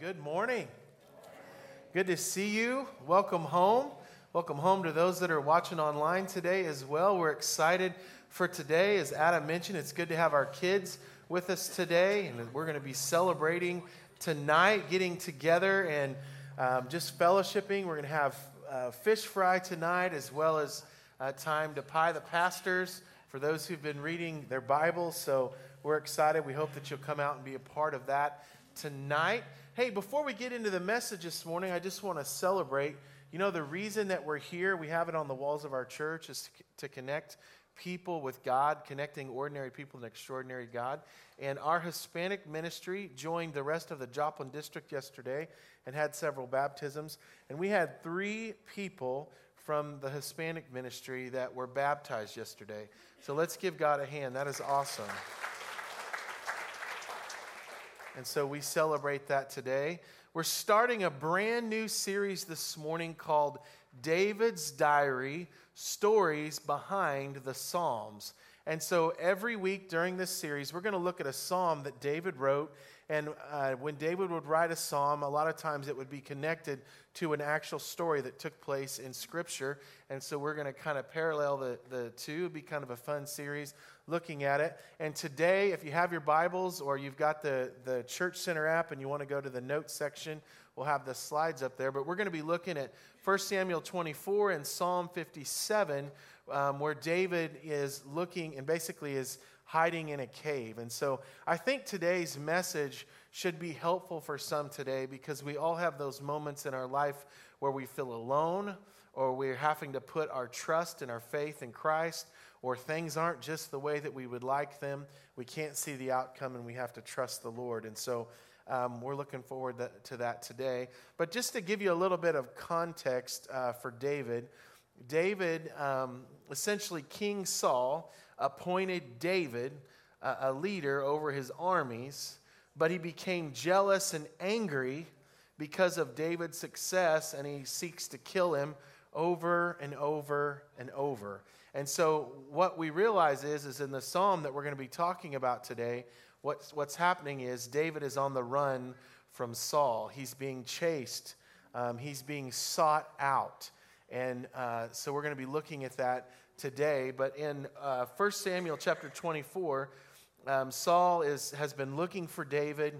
Good morning. Good to see you. Welcome home. Welcome home to those that are watching online today as well. We're excited for today. As Adam mentioned, it's good to have our kids with us today, and we're going to be celebrating tonight, getting together and um, just fellowshipping. We're going to have uh, fish fry tonight, as well as uh, time to pie the pastors for those who've been reading their Bibles. So we're excited. We hope that you'll come out and be a part of that tonight. Hey, before we get into the message this morning, I just want to celebrate. You know, the reason that we're here, we have it on the walls of our church, is to connect people with God, connecting ordinary people an extraordinary God. And our Hispanic ministry joined the rest of the Joplin district yesterday and had several baptisms. And we had three people from the Hispanic ministry that were baptized yesterday. So let's give God a hand. That is awesome. And so we celebrate that today. We're starting a brand new series this morning called David's Diary Stories Behind the Psalms. And so every week during this series, we're going to look at a psalm that David wrote. And uh, when David would write a psalm, a lot of times it would be connected to an actual story that took place in Scripture. And so we're going to kind of parallel the, the two. It'll be kind of a fun series looking at it. And today, if you have your Bibles or you've got the, the Church Center app and you want to go to the notes section, we'll have the slides up there. But we're going to be looking at 1 Samuel 24 and Psalm 57, um, where David is looking and basically is hiding in a cave. And so I think today's message should be helpful for some today because we all have those moments in our life where we feel alone or we're having to put our trust and our faith in Christ or things aren't just the way that we would like them. We can't see the outcome and we have to trust the Lord. And so um, we're looking forward to that today. But just to give you a little bit of context uh, for David, David, um, essentially, King Saul appointed David uh, a leader over his armies, but he became jealous and angry because of David's success, and he seeks to kill him over and over and over. And so what we realize is, is in the psalm that we're going to be talking about today, what's, what's happening is David is on the run from Saul. He's being chased. Um, he's being sought out. And uh, so we're going to be looking at that today. But in uh, 1 Samuel chapter 24, um, Saul is, has been looking for David,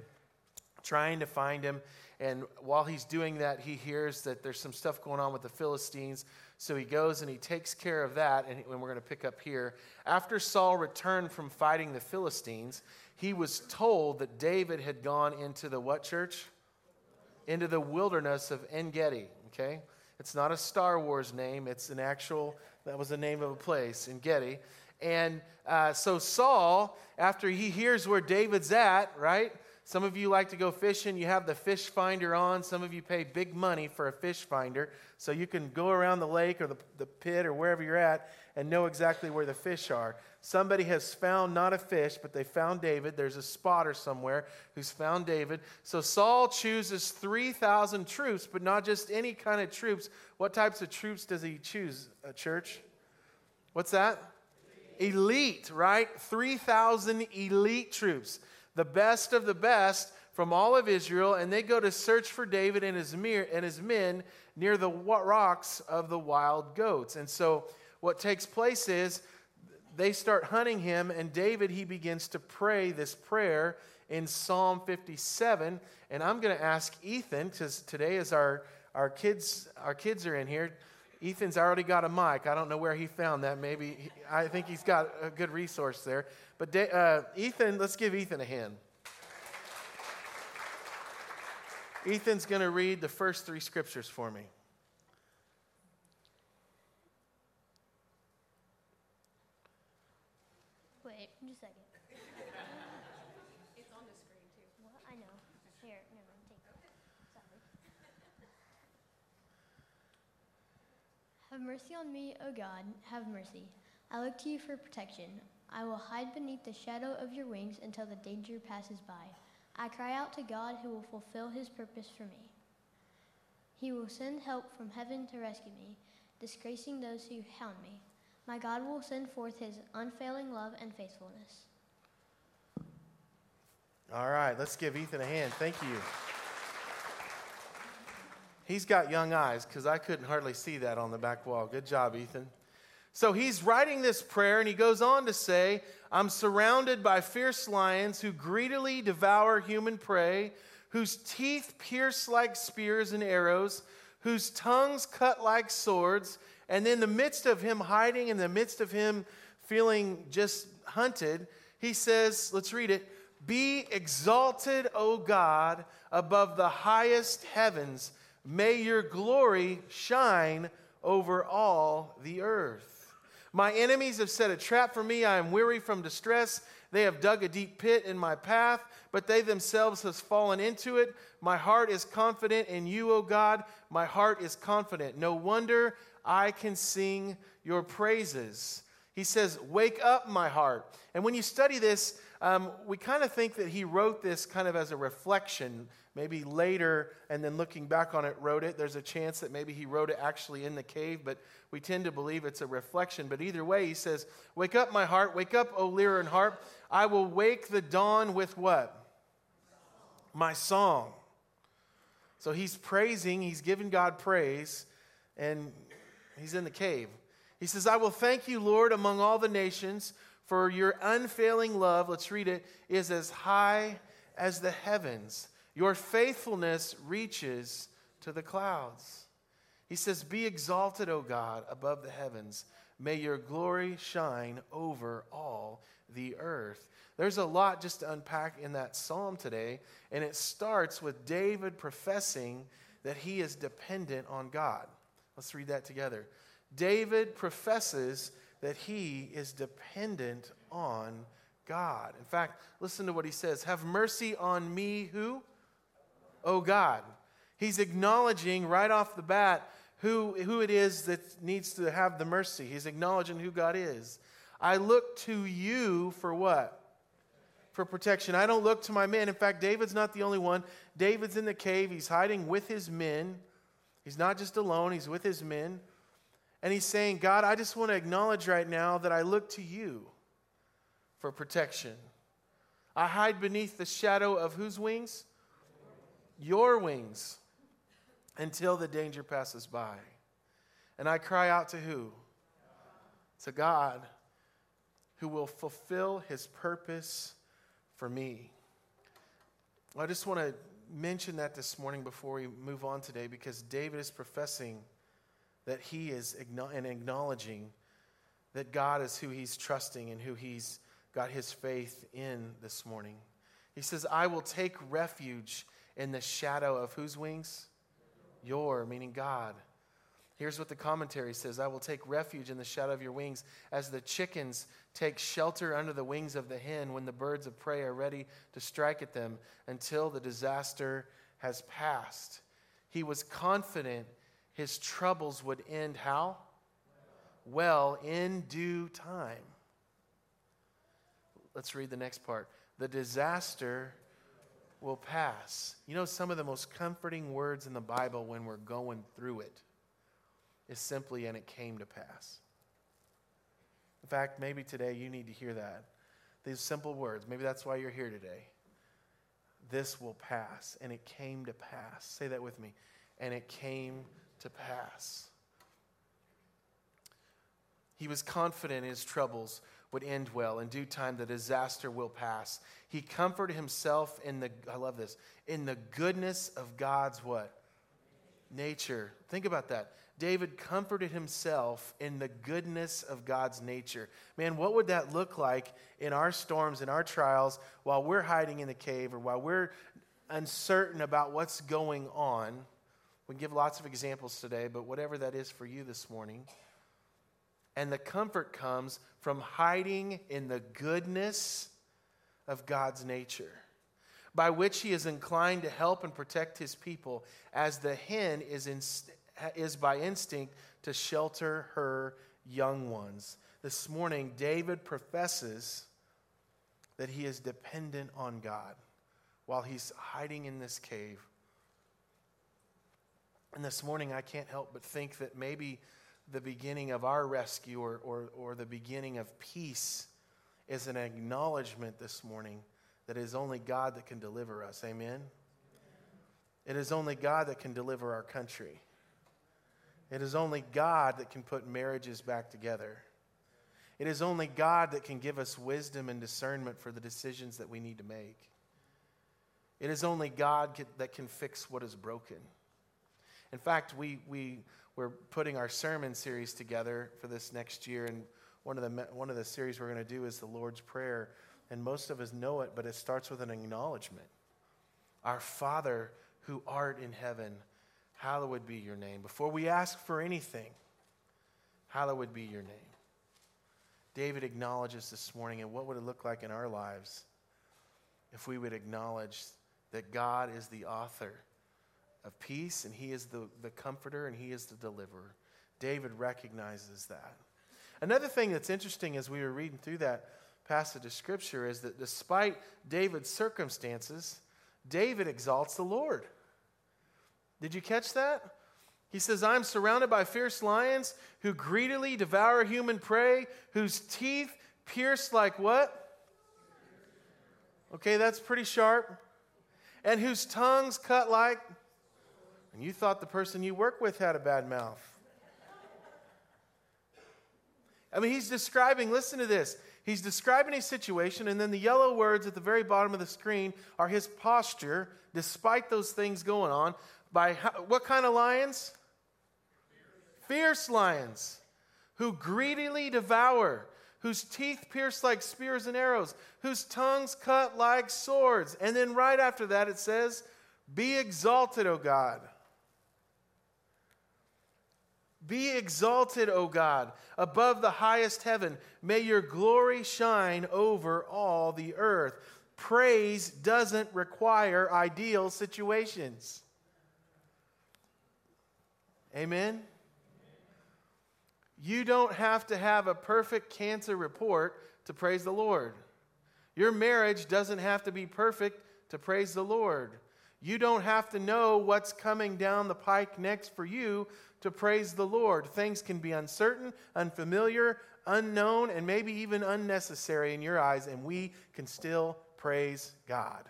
trying to find him. And while he's doing that, he hears that there's some stuff going on with the Philistines. So he goes and he takes care of that. And we're going to pick up here. After Saul returned from fighting the Philistines, he was told that David had gone into the what church? Into the wilderness of En Gedi. Okay? It's not a Star Wars name, it's an actual, that was the name of a place En Gedi. And uh, so Saul, after he hears where David's at, right? Some of you like to go fishing. You have the fish finder on. Some of you pay big money for a fish finder. So you can go around the lake or the, the pit or wherever you're at and know exactly where the fish are. Somebody has found not a fish, but they found David. There's a spotter somewhere who's found David. So Saul chooses 3,000 troops, but not just any kind of troops. What types of troops does he choose, a church? What's that? Elite, right? 3,000 elite troops the best of the best from all of Israel, and they go to search for David and his, and his men near the rocks of the wild goats. And so, what takes place is they start hunting him, and David, he begins to pray this prayer in Psalm 57. And I'm going to ask Ethan, because today is our, our, kids, our kids are in here. Ethan's already got a mic. I don't know where he found that. Maybe he, I think he's got a good resource there. But uh, Ethan, let's give Ethan a hand. Ethan's going to read the first three scriptures for me. Wait, just a second. it's on the screen too. I know. Here, take it. Sorry. Have mercy on me, O God, have mercy. I look to you for protection. I will hide beneath the shadow of your wings until the danger passes by. I cry out to God who will fulfill his purpose for me. He will send help from heaven to rescue me, disgracing those who hound me. My God will send forth his unfailing love and faithfulness. All right, let's give Ethan a hand. Thank you. He's got young eyes because I couldn't hardly see that on the back wall. Good job, Ethan. So he's writing this prayer and he goes on to say, I'm surrounded by fierce lions who greedily devour human prey, whose teeth pierce like spears and arrows, whose tongues cut like swords. And in the midst of him hiding, in the midst of him feeling just hunted, he says, let's read it Be exalted, O God, above the highest heavens May your glory shine over all the earth. My enemies have set a trap for me. I am weary from distress. They have dug a deep pit in my path, but they themselves have fallen into it. My heart is confident in you, O God. My heart is confident. No wonder I can sing your praises. He says, Wake up, my heart. And when you study this, um, we kind of think that he wrote this kind of as a reflection maybe later and then looking back on it wrote it. There's a chance that maybe he wrote it actually in the cave but we tend to believe it's a reflection. But either way he says wake up my heart. Wake up o lyre and harp. I will wake the dawn with what? My song. So he's praising he's giving god praise and he's in the cave. He says i will thank you lord among all the nations for your unfailing love let's read it is as high as the heavens your faithfulness reaches to the clouds. He says, Be exalted, O God, above the heavens. May your glory shine over all the earth. There's a lot just to unpack in that psalm today, and it starts with David professing that he is dependent on God. Let's read that together. David professes that he is dependent on God. In fact, listen to what he says Have mercy on me, who? oh God. He's acknowledging right off the bat who, who it is that needs to have the mercy. He's acknowledging who God is. I look to you for what? For protection. I don't look to my men. In fact, David's not the only one. David's in the cave. He's hiding with his men. He's not just alone, he's with his men. And he's saying, God, I just want to acknowledge right now that I look to you for protection. I hide beneath the shadow of whose wings? your wings until the danger passes by. And I cry out to who? To God who will fulfill his purpose for me. I just want to mention that this morning before we move on today because David is professing that he is and acknowledging that God is who he's trusting and who he's got his faith in this morning. He says, I will take refuge in the shadow of whose wings? Your, meaning God. Here's what the commentary says I will take refuge in the shadow of your wings as the chickens take shelter under the wings of the hen when the birds of prey are ready to strike at them until the disaster has passed. He was confident his troubles would end how? Well, in due time. Let's read the next part. The disaster will pass. You know, some of the most comforting words in the Bible when we're going through it is simply, and it came to pass. In fact, maybe today you need to hear that. These simple words. Maybe that's why you're here today. This will pass, and it came to pass. Say that with me. And it came to pass. He was confident his troubles would end well. In due time, the disaster will pass. He comforted himself in the, I love this, in the goodness of God's what? Nature. Think about that. David comforted himself in the goodness of God's nature. Man, what would that look like in our storms, in our trials, while we're hiding in the cave or while we're uncertain about what's going on? We give lots of examples today, but whatever that is for you this morning. And the comfort comes from hiding in the goodness of God's nature, by which He is inclined to help and protect His people, as the hen is, is by instinct to shelter her young ones. This morning, David professes that he is dependent on God while he's hiding in this cave. And this morning, I can't help but think that maybe the beginning of our rescue or, or, or the beginning of peace is an acknowledgement this morning that it is only God that can deliver us. Amen? It is only God that can deliver our country. It is only God that can put marriages back together. It is only God that can give us wisdom and discernment for the decisions that we need to make. It is only God that can fix what is broken. In fact, we, we, we're putting our sermon series together for this next year, and one of the, one of the series we're going to do is the Lord's Prayer. And most of us know it, but it starts with an acknowledgement. Our Father who art in heaven, hallowed be your name. Before we ask for anything, hallowed be your name. David acknowledges this morning, and what would it look like in our lives if we would acknowledge that God is the author of peace, and He is the, the comforter, and He is the deliverer? David recognizes that. Another thing that's interesting as we were reading through that passage of Scripture is that despite David's circumstances, David exalts the Lord. Did you catch that? He says, I'm surrounded by fierce lions who greedily devour human prey, whose teeth pierce like what? Okay, that's pretty sharp. And whose tongues cut like. And you thought the person you work with had a bad mouth. I mean, he's describing, listen to this. He's describing a situation, and then the yellow words at the very bottom of the screen are his posture, despite those things going on. By how, what kind of lions? fierce lions who greedily devour, whose teeth pierce like spears and arrows, whose tongues cut like swords. And then right after that, it says, Be exalted, O God. Be exalted, O God, above the highest heaven. May your glory shine over all the earth. Praise doesn't require ideal situations. Amen? You don't have to have a perfect cancer report to praise the Lord. Your marriage doesn't have to be perfect to praise the Lord. You don't have to know what's coming down the pike next for you to praise the Lord. Things can be uncertain, unfamiliar, unknown, and maybe even unnecessary in your eyes, and we can still praise God.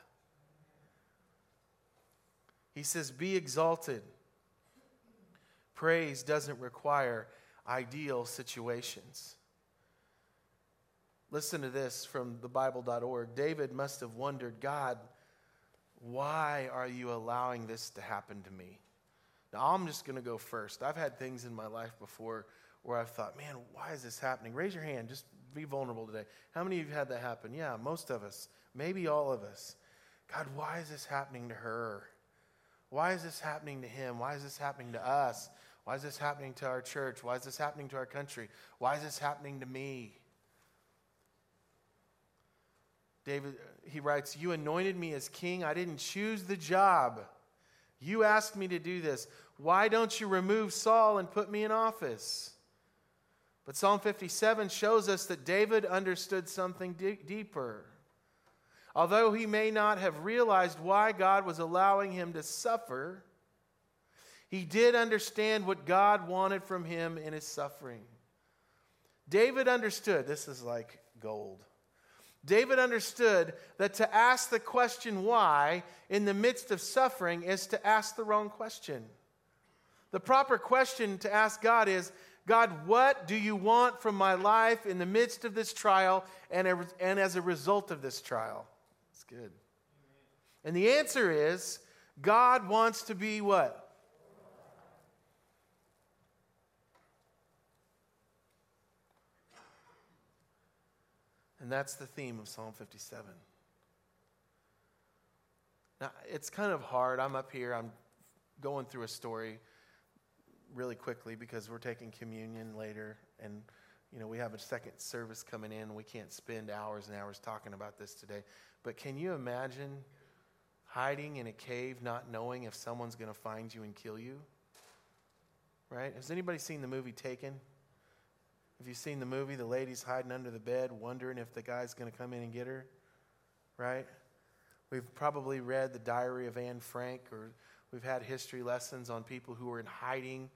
He says, Be exalted. Praise doesn't require ideal situations. Listen to this from the Bible.org. David must have wondered, God, why are you allowing this to happen to me? Now, I'm just going to go first. I've had things in my life before where I've thought, man, why is this happening? Raise your hand. Just be vulnerable today. How many of you had that happen? Yeah, most of us. Maybe all of us. God, why is this happening to her? Why is this happening to him? Why is this happening to us? Why is this happening to our church? Why is this happening to our country? Why is this happening to me? David, he writes, You anointed me as king. I didn't choose the job. You asked me to do this. Why don't you remove Saul and put me in office? But Psalm 57 shows us that David understood something d- deeper. Although he may not have realized why God was allowing him to suffer, he did understand what God wanted from him in his suffering. David understood, this is like gold. David understood that to ask the question why in the midst of suffering is to ask the wrong question. The proper question to ask God is God, what do you want from my life in the midst of this trial and, as a result of this trial? It's good. And the answer is God wants to be what? And that's the theme of Psalm 57. Now, it's kind of hard. I'm up here, I'm going through a story really quickly because we're taking communion later. And you know we have a second service coming in. We can't spend hours and hours talking about this today. But can you imagine hiding in a cave not knowing if someone's going to find you and kill you? Right? Has anybody seen the movie taken have you seen the movie? The lady's hiding under the bed, wondering if the guy's going to come in and get her, right? We've probably read the diary of Anne Frank, or we've had history lessons on people who are in hiding,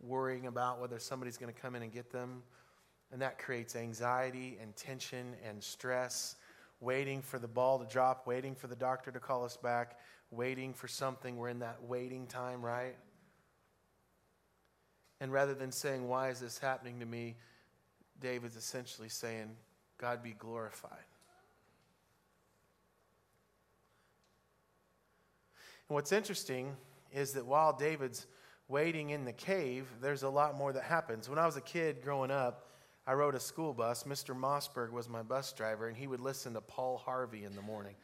worrying about whether somebody's going to come in and get them. And that creates anxiety and tension and stress, waiting for the ball to drop, waiting for the doctor to call us back, waiting for something. We're in that waiting time, right? And rather than saying, Why is this happening to me? David's essentially saying, God be glorified. And what's interesting is that while David's waiting in the cave, there's a lot more that happens. When I was a kid growing up, I rode a school bus. Mr. Mossberg was my bus driver, and he would listen to Paul Harvey in the morning.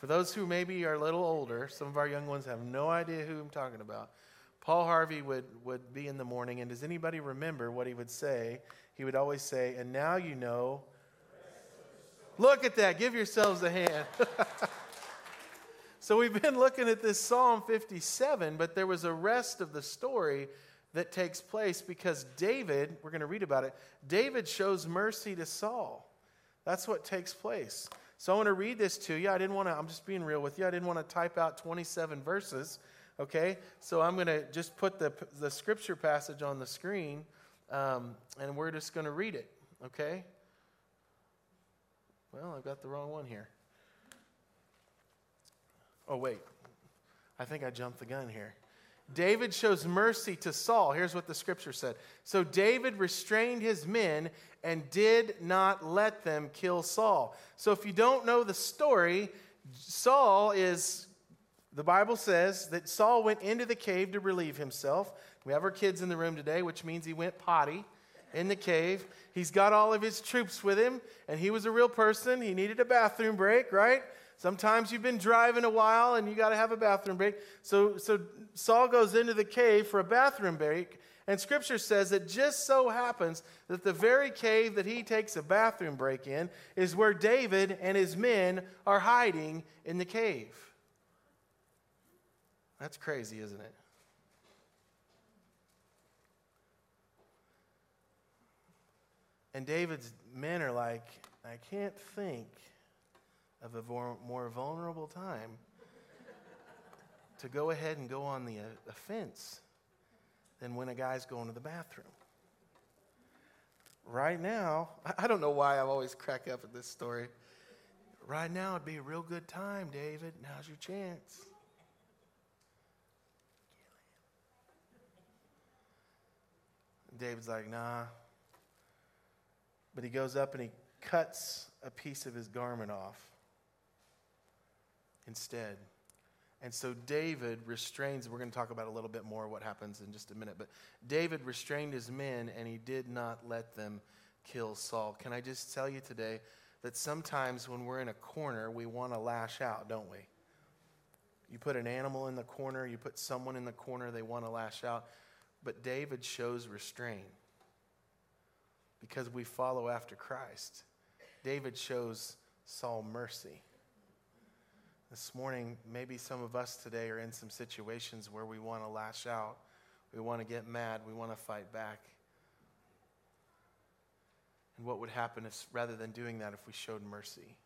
For those who maybe are a little older, some of our young ones have no idea who I'm talking about. Paul Harvey would, would be in the morning, and does anybody remember what he would say? He would always say, And now you know. Look at that. Give yourselves a hand. so we've been looking at this Psalm 57, but there was a rest of the story that takes place because David, we're going to read about it, David shows mercy to Saul. That's what takes place. So I want to read this to you. I didn't want to, I'm just being real with you. I didn't want to type out 27 verses, okay? So I'm going to just put the, the scripture passage on the screen um, and we're just going to read it, okay? Well, I've got the wrong one here. Oh, wait. I think I jumped the gun here. David shows mercy to Saul. Here's what the scripture said. So David restrained his men and did not let them kill Saul. So if you don't know the story, Saul is, the Bible says that Saul went into the cave to relieve himself. We have our kids in the room today, which means he went potty in the cave. He's got all of his troops with him, and he was a real person. He needed a bathroom break, right? Sometimes you've been driving a while and you got to have a bathroom break. So, so Saul goes into the cave for a bathroom break, and scripture says it just so happens that the very cave that he takes a bathroom break in is where David and his men are hiding in the cave. That's crazy, isn't it? And David's men are like, I can't think of a more vulnerable time to go ahead and go on the uh, offense than when a guy's going to the bathroom. Right now, I don't know why I always crack up at this story. Right now, it'd be a real good time, David. Now's your chance. David's like, nah. But he goes up and he cuts a piece of his garment off instead. And so David restrains, we're going to talk about a little bit more what happens in just a minute, but David restrained his men and he did not let them kill Saul. Can I just tell you today that sometimes when we're in a corner, we want to lash out, don't we? You put an animal in the corner, you put someone in the corner, they want to lash out. But David shows restraint because we follow after Christ. David shows Saul mercy. This morning, maybe some of us today are in some situations where we want to lash out, we want to get mad, we want to fight back. And what would happen if, rather than doing that, if we showed mercy?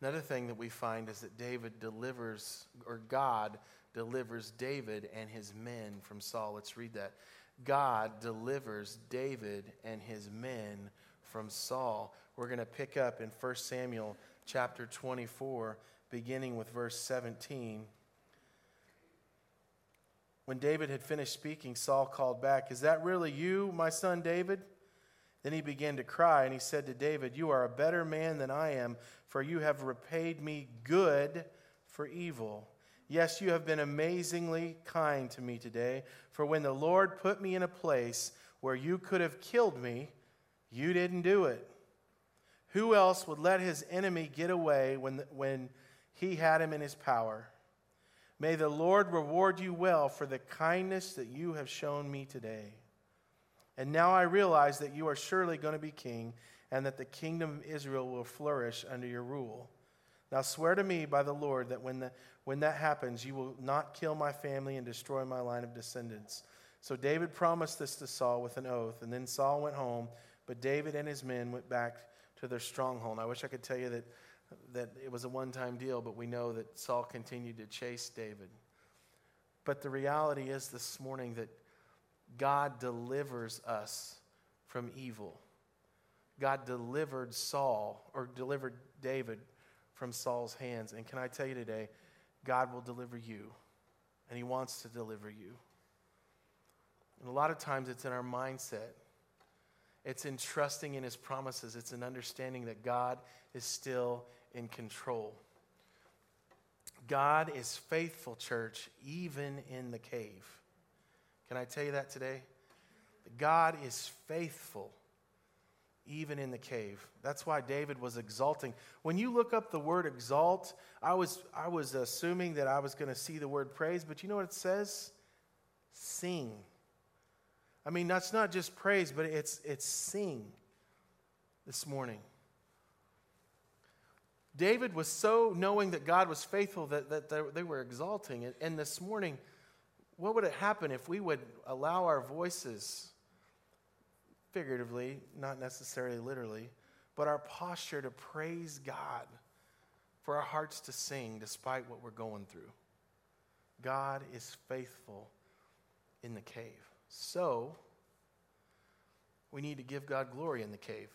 Another thing that we find is that David delivers, or God delivers David and his men from Saul. Let's read that. God delivers David and his men from Saul. We're going to pick up in 1 Samuel chapter 24, beginning with verse 17. When David had finished speaking, Saul called back, Is that really you, my son David? Then he began to cry, and he said to David, You are a better man than I am, for you have repaid me good for evil. Yes, you have been amazingly kind to me today, for when the Lord put me in a place where you could have killed me, you didn't do it. Who else would let his enemy get away when, when he had him in his power? May the Lord reward you well for the kindness that you have shown me today. And now I realize that you are surely going to be king, and that the kingdom of Israel will flourish under your rule. Now swear to me by the Lord that when, the, when that happens, you will not kill my family and destroy my line of descendants. So David promised this to Saul with an oath, and then Saul went home, but David and his men went back to their stronghold. And I wish I could tell you that, that it was a one time deal, but we know that Saul continued to chase David. But the reality is this morning that God delivers us from evil. God delivered Saul, or delivered David from Saul's hands. And can I tell you today, God will deliver you, and He wants to deliver you. And a lot of times it's in our mindset. It's in trusting in his promises. It's in understanding that God is still in control. God is faithful, church, even in the cave. Can I tell you that today? God is faithful even in the cave. That's why David was exalting. When you look up the word exalt, I was, I was assuming that I was going to see the word praise, but you know what it says? Sing. I mean, that's not just praise, but it's, it's sing this morning. David was so knowing that God was faithful that, that they were exalting. And, and this morning, what would it happen if we would allow our voices, figuratively, not necessarily literally, but our posture to praise God, for our hearts to sing despite what we're going through? God is faithful in the cave. So, we need to give God glory in the cave.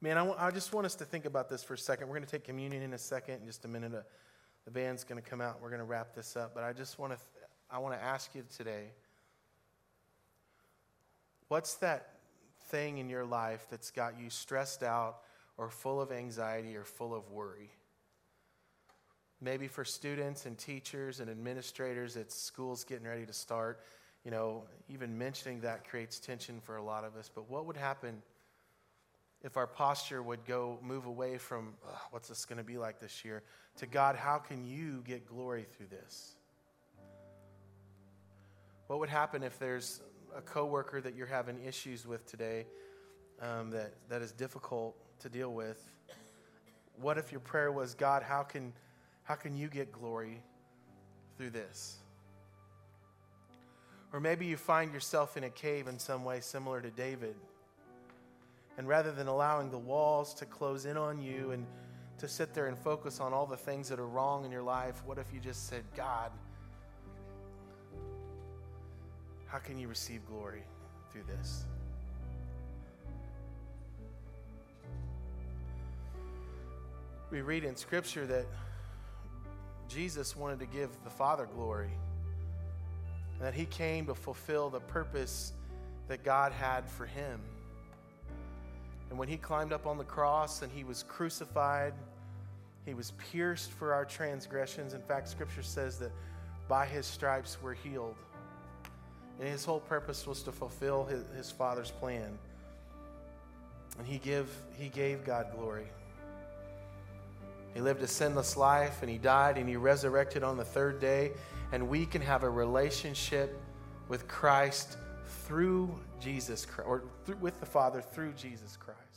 Man, I, w- I just want us to think about this for a second. We're going to take communion in a second, in just a minute. Uh, the band's going to come out. We're going to wrap this up. But I just want to, th- I want to ask you today, what's that thing in your life that's got you stressed out or full of anxiety or full of worry? Maybe for students and teachers and administrators, it's schools getting ready to start. You know, even mentioning that creates tension for a lot of us. But what would happen if our posture would go move away from what's this going to be like this year to God, how can you get glory through this? What would happen if there's a coworker that you're having issues with today um, that, that is difficult to deal with? What if your prayer was, God, how can how can you get glory through this? Or maybe you find yourself in a cave in some way similar to David. And rather than allowing the walls to close in on you and to sit there and focus on all the things that are wrong in your life, what if you just said, God, how can you receive glory through this? We read in Scripture that Jesus wanted to give the Father glory. And that he came to fulfill the purpose that God had for him. And when he climbed up on the cross and he was crucified, he was pierced for our transgressions. In fact, scripture says that by his stripes we're healed. And his whole purpose was to fulfill his, his Father's plan. And he, give, he gave God glory. He lived a sinless life and he died and he resurrected on the third day. And we can have a relationship with Christ through Jesus Christ, or through, with the Father through Jesus Christ.